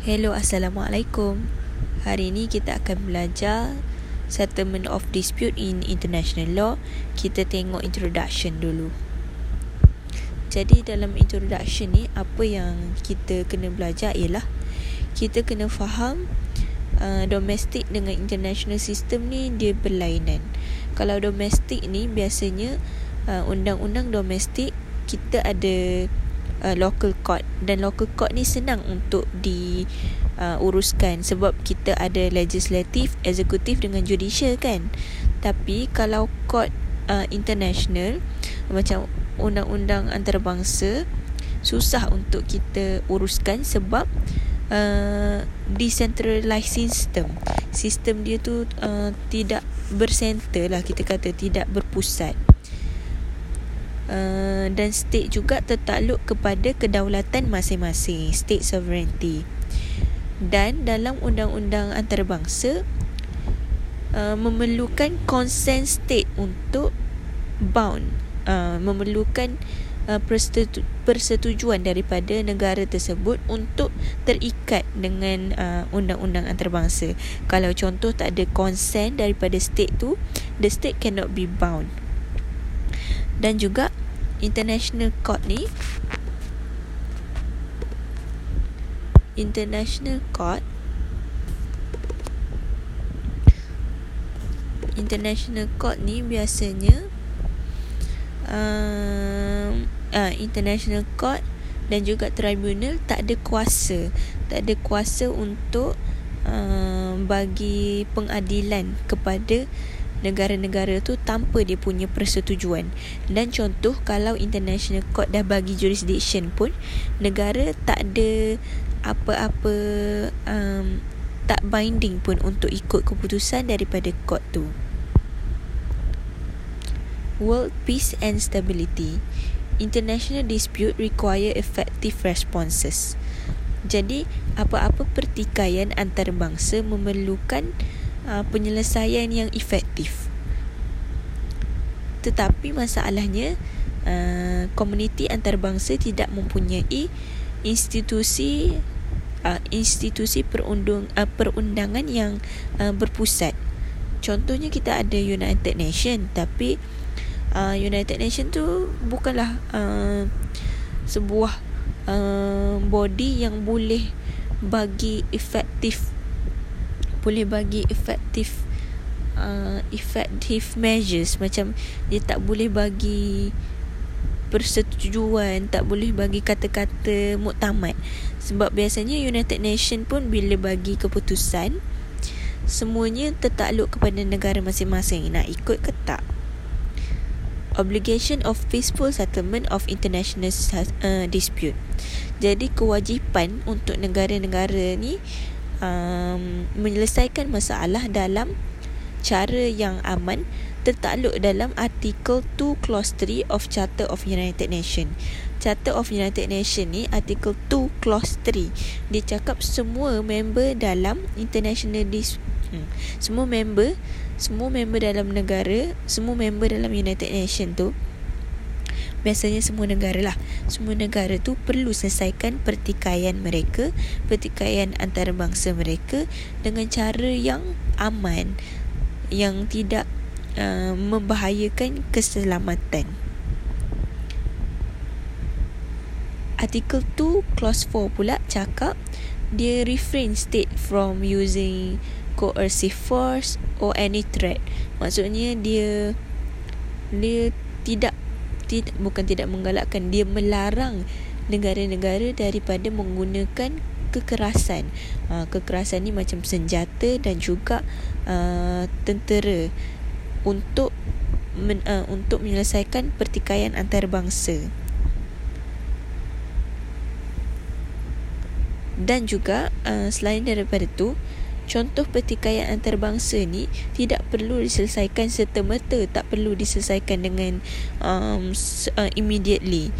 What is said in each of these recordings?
Hello, Assalamualaikum. Hari ini kita akan belajar Settlement of Dispute in International Law. Kita tengok introduction dulu. Jadi dalam introduction ni apa yang kita kena belajar ialah kita kena faham uh, domestic dengan international system ni dia berlainan. Kalau domestic ni biasanya uh, undang-undang domestik kita ada uh, local court dan local court ni senang untuk di uh, uruskan sebab kita ada legislative, executive dengan judicial kan. Tapi kalau court uh, international macam undang-undang antarabangsa susah untuk kita uruskan sebab uh, decentralized system. Sistem dia tu uh, tidak bersenter lah kita kata tidak berpusat. Uh, dan state juga tertakluk kepada kedaulatan masing-masing state sovereignty. Dan dalam undang-undang antarabangsa uh, memerlukan consent state untuk bound uh, memerlukan persetujuan daripada negara tersebut untuk terikat dengan uh, undang-undang antarabangsa. Kalau contoh tak ada consent daripada state tu the state cannot be bound. Dan juga international court ni. International court. International court ni biasanya um, uh, international court dan juga tribunal tak ada kuasa. Tak ada kuasa untuk uh, bagi pengadilan kepada negara-negara tu tanpa dia punya persetujuan. Dan contoh kalau international court dah bagi jurisdiction pun negara tak ada apa-apa um, tak binding pun untuk ikut keputusan daripada court tu. World peace and stability. International dispute require effective responses. Jadi apa-apa pertikaian antarabangsa memerlukan uh, penyelesaian yang efektif. Tetapi masalahnya uh, komuniti antarabangsa tidak mempunyai institusi uh, institusi perundang uh, perundangan yang uh, berpusat. Contohnya kita ada United Nation tapi uh, United Nation tu bukanlah uh, sebuah uh, body yang boleh bagi efektif boleh bagi efektif uh, effective measures. Macam dia tak boleh bagi persetujuan tak boleh bagi kata-kata muktamad. Sebab biasanya United Nation pun bila bagi keputusan semuanya tertakluk kepada negara masing-masing nak ikut ke tak. Obligation of peaceful settlement of international uh, dispute. Jadi kewajipan untuk negara-negara ni um, menyelesaikan masalah dalam cara yang aman tertakluk dalam artikel 2 clause 3 of Charter of United Nation. Charter of United Nation ni artikel 2 clause 3 dia cakap semua member dalam international dis hmm, semua member semua member dalam negara semua member dalam United Nation tu biasanya semua negara lah. Semua negara tu perlu selesaikan pertikaian mereka pertikaian antarabangsa mereka dengan cara yang aman yang tidak uh, membahayakan keselamatan. Artikel 2 clause 4 pula cakap dia refrain state from using coercive force or any threat. Maksudnya dia dia tidak bukan tidak menggalakkan dia melarang negara-negara daripada menggunakan kekerasan. Uh, kekerasan ni macam senjata dan juga uh, tentera untuk men, uh, untuk menyelesaikan pertikaian antarabangsa. Dan juga uh, selain daripada itu Contoh pertikaian antarabangsa ni tidak perlu diselesaikan serta-merta, tak perlu diselesaikan dengan um, uh, immediately.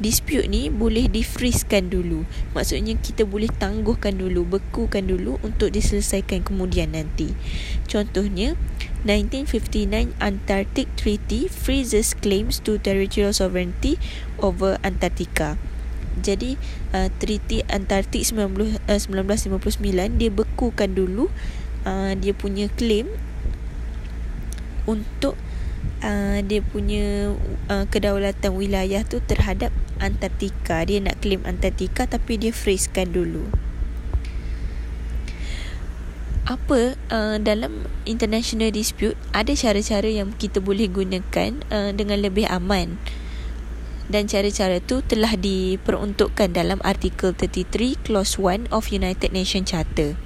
Dispute ni boleh difreezekan dulu. Maksudnya kita boleh tangguhkan dulu, bekukan dulu untuk diselesaikan kemudian nanti. Contohnya 1959 Antarctic Treaty freezes claims to territorial sovereignty over Antarctica. Jadi uh, Treaty Antartik 19, uh, 1959 dia bekukan dulu uh, dia punya claim untuk uh, dia punya uh, kedaulatan wilayah tu terhadap Antartika. Dia nak claim Antartika tapi dia freezekan dulu. Apa uh, dalam international dispute ada cara-cara yang kita boleh gunakan uh, dengan lebih aman dan cara-cara tu telah diperuntukkan dalam artikel 33 clause 1 of United Nations Charter.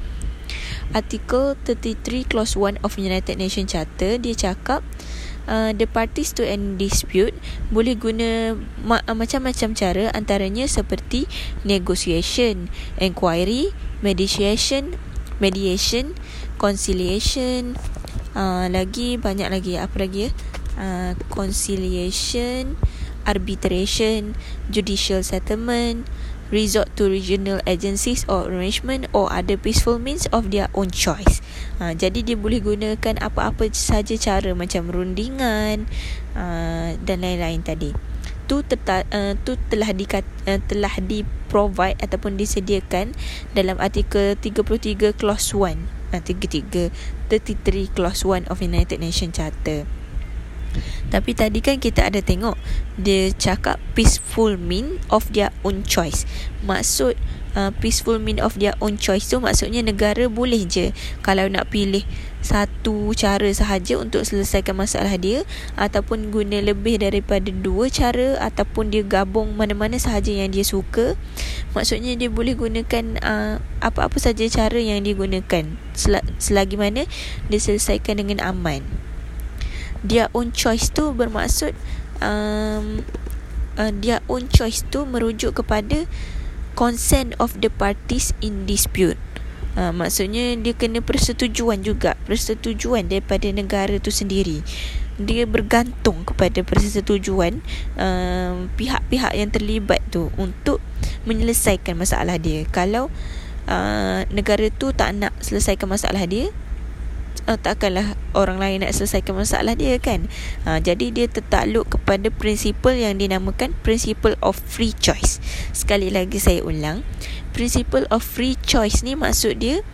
Artikel 33 clause 1 of United Nations Charter dia cakap uh, the parties to any dispute boleh guna ma- macam-macam cara antaranya seperti negotiation, inquiry, mediation, mediation, conciliation, uh, lagi banyak lagi apa lagi ya? Uh, conciliation, arbitration, judicial settlement, resort to regional agencies or arrangement or other peaceful means of their own choice. Ha, jadi dia boleh gunakan apa-apa saja cara macam rundingan uh, dan lain-lain tadi. Tu teta, uh, tu telah di uh, telah di provide ataupun disediakan dalam artikel 33 clause 1 uh, 33 33 clause 1 of United Nations Charter tapi tadi kan kita ada tengok dia cakap peaceful mean of their own choice. Maksud uh, peaceful mean of their own choice tu maksudnya negara boleh je kalau nak pilih satu cara sahaja untuk selesaikan masalah dia ataupun guna lebih daripada dua cara ataupun dia gabung mana-mana sahaja yang dia suka. Maksudnya dia boleh gunakan uh, apa-apa saja cara yang dia gunakan selagi mana dia selesaikan dengan aman their own choice tu bermaksud um, uh, their own choice tu merujuk kepada consent of the parties in dispute. Uh, maksudnya dia kena persetujuan juga persetujuan daripada negara tu sendiri dia bergantung kepada persetujuan uh, pihak-pihak yang terlibat tu untuk menyelesaikan masalah dia kalau uh, negara tu tak nak selesaikan masalah dia uh, takkanlah orang lain nak selesaikan masalah dia kan? Uh, jadi dia tertakluk kepada prinsipal yang dinamakan principle of free choice. Sekali lagi saya ulang principle of free choice ni maksud dia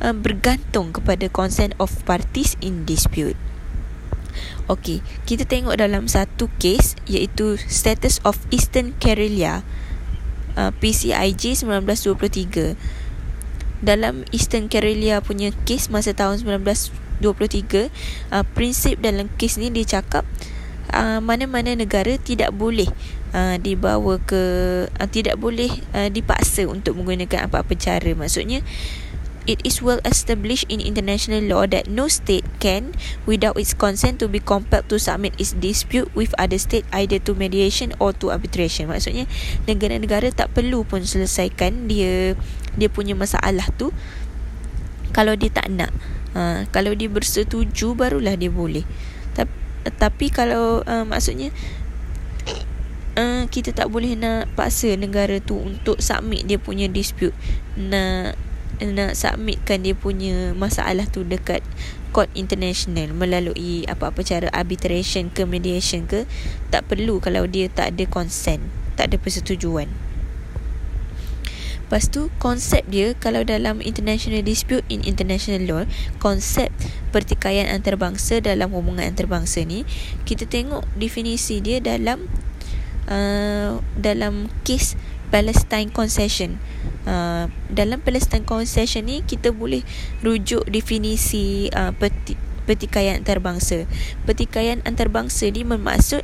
uh, bergantung kepada consent of parties in dispute. Okey, kita tengok dalam satu kes iaitu status of Eastern Karelia uh, PCIJ 1923 dalam Eastern Karelia punya kes masa tahun 1923 uh, prinsip dalam kes ni dia cakap uh, mana-mana negara tidak boleh uh, dibawa ke uh, tidak boleh uh, dipaksa untuk menggunakan apa-apa cara maksudnya It is well established in international law that no state can, without its consent, to be compelled to submit its dispute with other state either to mediation or to arbitration. Maksudnya negara-negara tak perlu pun selesaikan dia dia punya masalah tu kalau dia tak nak. Ha, kalau dia bersetuju barulah dia boleh. Tapi, tapi kalau uh, maksudnya uh, kita tak boleh nak paksa negara tu untuk submit dia punya dispute. Nak nak submitkan dia punya masalah tu dekat court international melalui apa-apa cara arbitration ke mediation ke tak perlu kalau dia tak ada consent tak ada persetujuan Lepas tu konsep dia kalau dalam international dispute in international law konsep pertikaian antarabangsa dalam hubungan antarabangsa ni kita tengok definisi dia dalam uh, dalam kes Palestine Concession Uh, dalam Palestine Concession ni kita boleh rujuk definisi uh, peti, pertikaian antarabangsa. Pertikaian antarabangsa ni bermaksud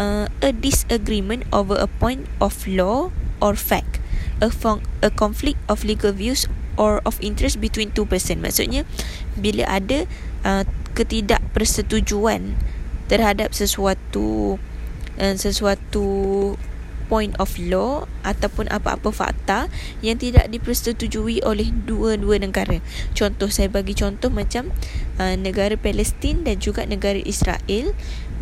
uh, a disagreement over a point of law or fact, a, fun- a conflict of legal views or of interest between two person. Maksudnya bila ada uh, ketidakpersetujuan terhadap sesuatu uh, sesuatu point of law ataupun apa-apa fakta yang tidak dipersetujui oleh dua-dua negara. Contoh saya bagi contoh macam uh, negara Palestin dan juga negara Israel,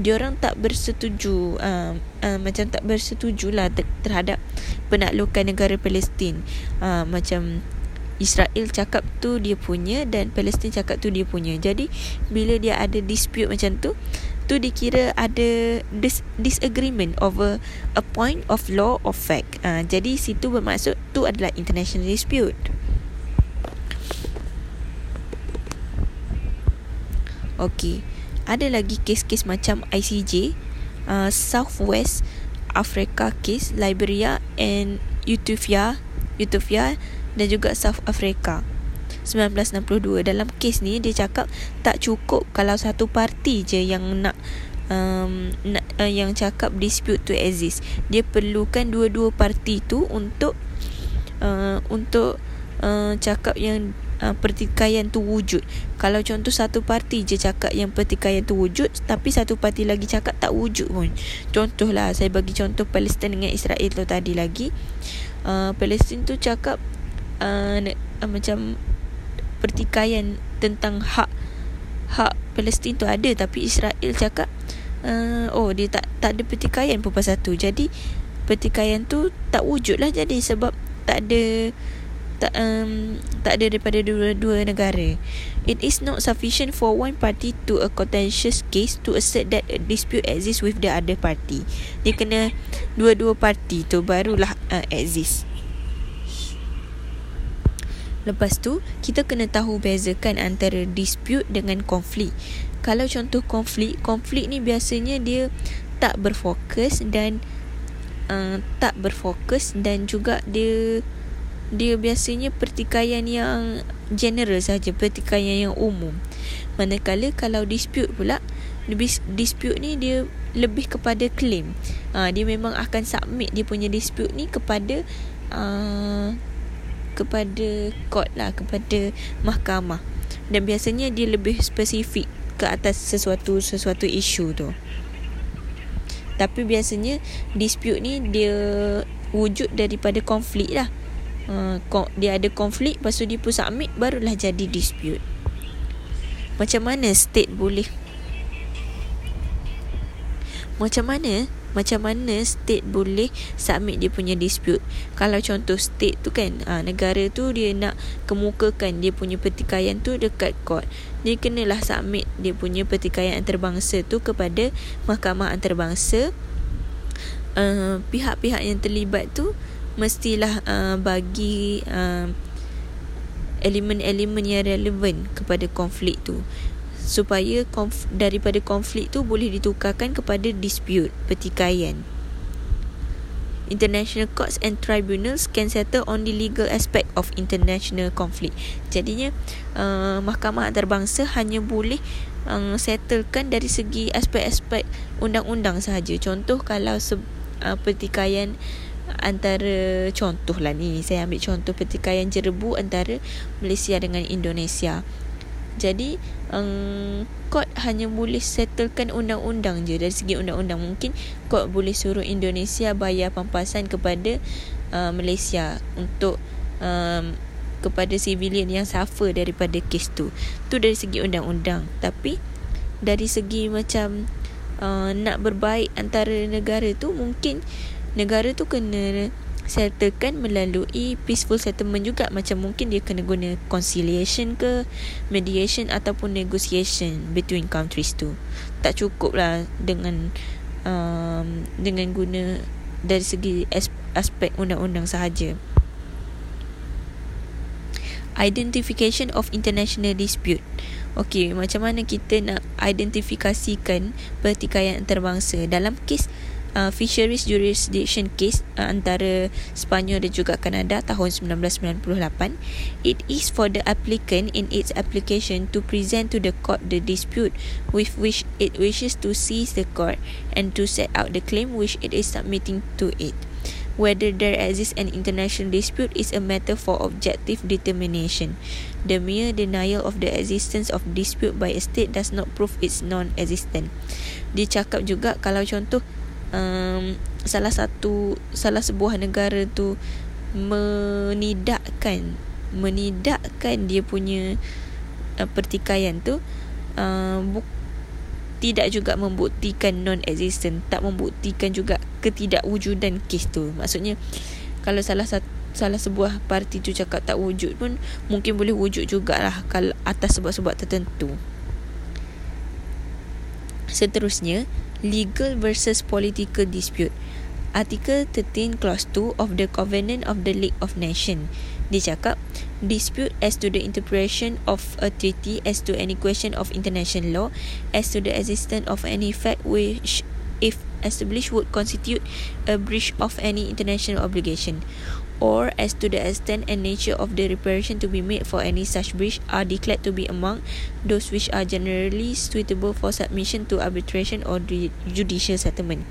diorang tak bersetuju uh, uh, macam tak bersetujulah terhadap penaklukan negara Palestin. Uh, macam Israel cakap tu dia punya dan Palestin cakap tu dia punya. Jadi bila dia ada dispute macam tu, tu dikira ada dis- disagreement over a point of law or fact uh, jadi situ bermaksud tu adalah international dispute Okey. Ada lagi kes-kes macam ICJ, uh, Southwest Africa case, Liberia and Ethiopia, Ethiopia dan juga South Africa. 1962 dalam kes ni dia cakap tak cukup kalau satu parti je yang nak um, nak, uh, yang cakap dispute to exist dia perlukan dua-dua parti tu untuk uh, untuk uh, cakap yang uh, pertikaian tu wujud. Kalau contoh satu parti je cakap yang pertikaian tu wujud tapi satu parti lagi cakap tak wujud pun. Contohlah saya bagi contoh Palestin dengan Israel tu tadi lagi. Uh, Palestin tu cakap uh, uh, macam pertikaian tentang hak hak Palestin tu ada tapi Israel cakap uh, oh dia tak tak ada pertikaian pun pasal tu. Jadi pertikaian tu tak wujud lah jadi sebab tak ada tak um, tak ada daripada dua-dua negara. It is not sufficient for one party to a contentious case to assert that a dispute exists with the other party. Dia kena dua-dua parti tu barulah uh, exist. Lepas tu, kita kena tahu bezakan antara dispute dengan konflik. Kalau contoh konflik, konflik ni biasanya dia tak berfokus dan uh, tak berfokus dan juga dia dia biasanya pertikaian yang general saja, pertikaian yang umum. Manakala kalau dispute pula, dispute ni dia lebih kepada claim. Ha, dia memang akan submit dia punya dispute ni kepada uh, kepada court lah, kepada mahkamah. Dan biasanya dia lebih spesifik ke atas sesuatu sesuatu isu tu. Tapi biasanya dispute ni dia wujud daripada konflik lah. Uh, dia ada konflik lepas tu dia pun submit barulah jadi dispute. Macam mana state boleh? Macam mana macam mana state boleh submit dia punya dispute? Kalau contoh state tu kan uh, negara tu dia nak kemukakan dia punya pertikaian tu dekat court. Dia kenalah submit dia punya pertikaian antarabangsa tu kepada mahkamah antarabangsa. Uh, pihak-pihak yang terlibat tu mestilah uh, bagi uh, elemen-elemen yang relevan kepada konflik tu supaya konf- daripada konflik tu boleh ditukarkan kepada dispute pertikaian International courts and tribunals can settle on the legal aspect of international conflict. Jadinya uh, mahkamah antarabangsa hanya boleh uh, settlekan dari segi aspek-aspek undang-undang sahaja. Contoh kalau se- uh, pertikaian antara contoh lah ni saya ambil contoh pertikaian jerebu antara Malaysia dengan Indonesia. Jadi um, court hanya boleh settlekan undang-undang je. Dari segi undang-undang mungkin court boleh suruh Indonesia bayar pampasan kepada uh, Malaysia untuk um, kepada civilian yang suffer daripada kes tu. Tu dari segi undang-undang. Tapi dari segi macam uh, nak berbaik antara negara tu mungkin negara tu kena settlekan melalui peaceful settlement juga. Macam mungkin dia kena guna conciliation ke mediation ataupun negotiation between countries tu. Tak cukup lah dengan um, dengan guna dari segi aspek undang-undang sahaja. Identification of international dispute. Okey, macam mana kita nak identifikasikan pertikaian antarabangsa? Dalam kes uh, fisheries jurisdiction case uh, antara Sepanyol dan juga Kanada tahun 1998 it is for the applicant in its application to present to the court the dispute with which it wishes to seize the court and to set out the claim which it is submitting to it whether there exists an international dispute is a matter for objective determination. The mere denial of the existence of dispute by a state does not prove its non-existence. Dia cakap juga kalau contoh um, salah satu salah sebuah negara tu menidakkan menidakkan dia punya uh, pertikaian tu uh, bu- tidak juga membuktikan non-existent tak membuktikan juga ketidakwujudan kes tu. Maksudnya kalau salah satu salah sebuah parti tu cakap tak wujud pun mungkin boleh wujud jugalah kalau atas sebab-sebab tertentu. Seterusnya, legal versus political dispute. Article 13 clause 2 of the Covenant of the League of Nations. Dia cakap, dispute as to the interpretation of a treaty as to any question of international law as to the existence of any fact which if established would constitute a breach of any international obligation or as to the extent and nature of the reparation to be made for any such breach are declared to be among those which are generally suitable for submission to arbitration or judicial settlement.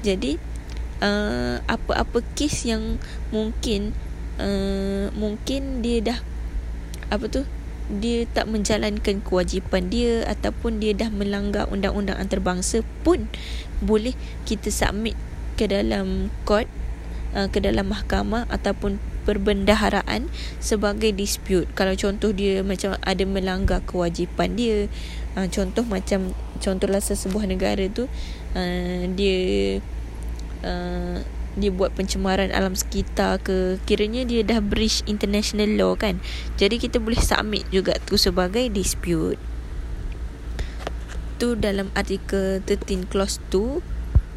Jadi uh, apa-apa kes yang mungkin uh, mungkin dia dah apa tu dia tak menjalankan kewajipan dia ataupun dia dah melanggar undang-undang antarabangsa pun boleh kita submit ke dalam court uh, ke dalam mahkamah ataupun perbendaharaan sebagai dispute. Kalau contoh dia macam ada melanggar kewajipan dia uh, contoh macam contohlah sesebuah negara tu uh, dia uh, dia buat pencemaran alam sekitar ke kiranya dia dah breach international law kan. Jadi kita boleh submit juga tu sebagai dispute. Tu dalam artikel 13 clause 2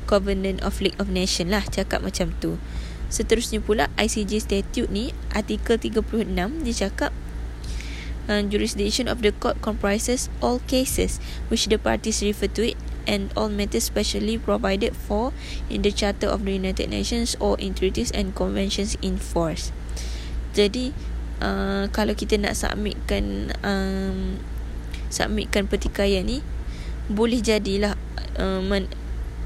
Covenant of League of Nations lah cakap macam tu. Seterusnya pula ICJ statute ni artikel 36 dia cakap uh, jurisdiction of the court comprises all cases which the parties refer to it and all matters specially provided for in the Charter of the United Nations or in treaties and conventions in force. Jadi uh, kalau kita nak submitkan um, submitkan pertikaian ni boleh jadilah uh, men-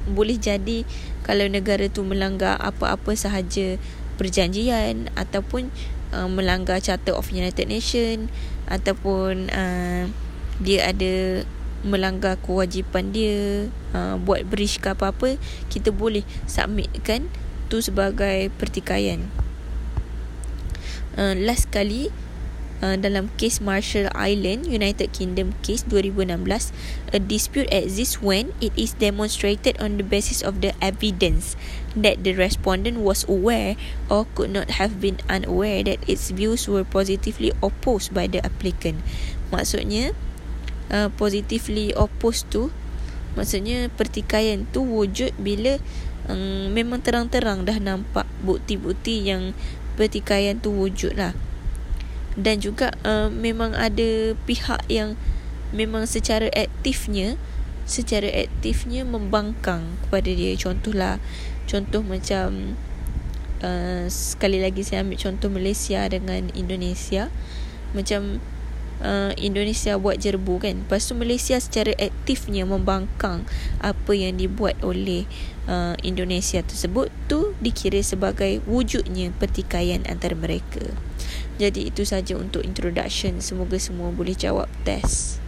boleh jadi kalau negara tu melanggar apa-apa sahaja perjanjian ataupun uh, melanggar Charter of United Nation ataupun uh, dia ada melanggar kewajipan dia uh, buat breach ke apa-apa kita boleh submitkan tu sebagai pertikaian. Uh, last kali Uh, dalam kes Marshall Island United Kingdom case 2016 a dispute exists when it is demonstrated on the basis of the evidence that the respondent was aware or could not have been unaware that its views were positively opposed by the applicant. Maksudnya uh, positively opposed tu maksudnya pertikaian tu wujud bila um, memang terang-terang dah nampak bukti-bukti yang pertikaian tu wujud lah dan juga uh, memang ada pihak yang memang secara aktifnya secara aktifnya membangkang kepada dia. Contohlah contoh macam uh, sekali lagi saya ambil contoh Malaysia dengan Indonesia. Macam uh, Indonesia buat jerbu kan? Lepas tu Malaysia secara aktifnya membangkang apa yang dibuat oleh uh, Indonesia tersebut tu dikira sebagai wujudnya pertikaian antara mereka jadi itu saja untuk introduction. Semoga semua boleh jawab test.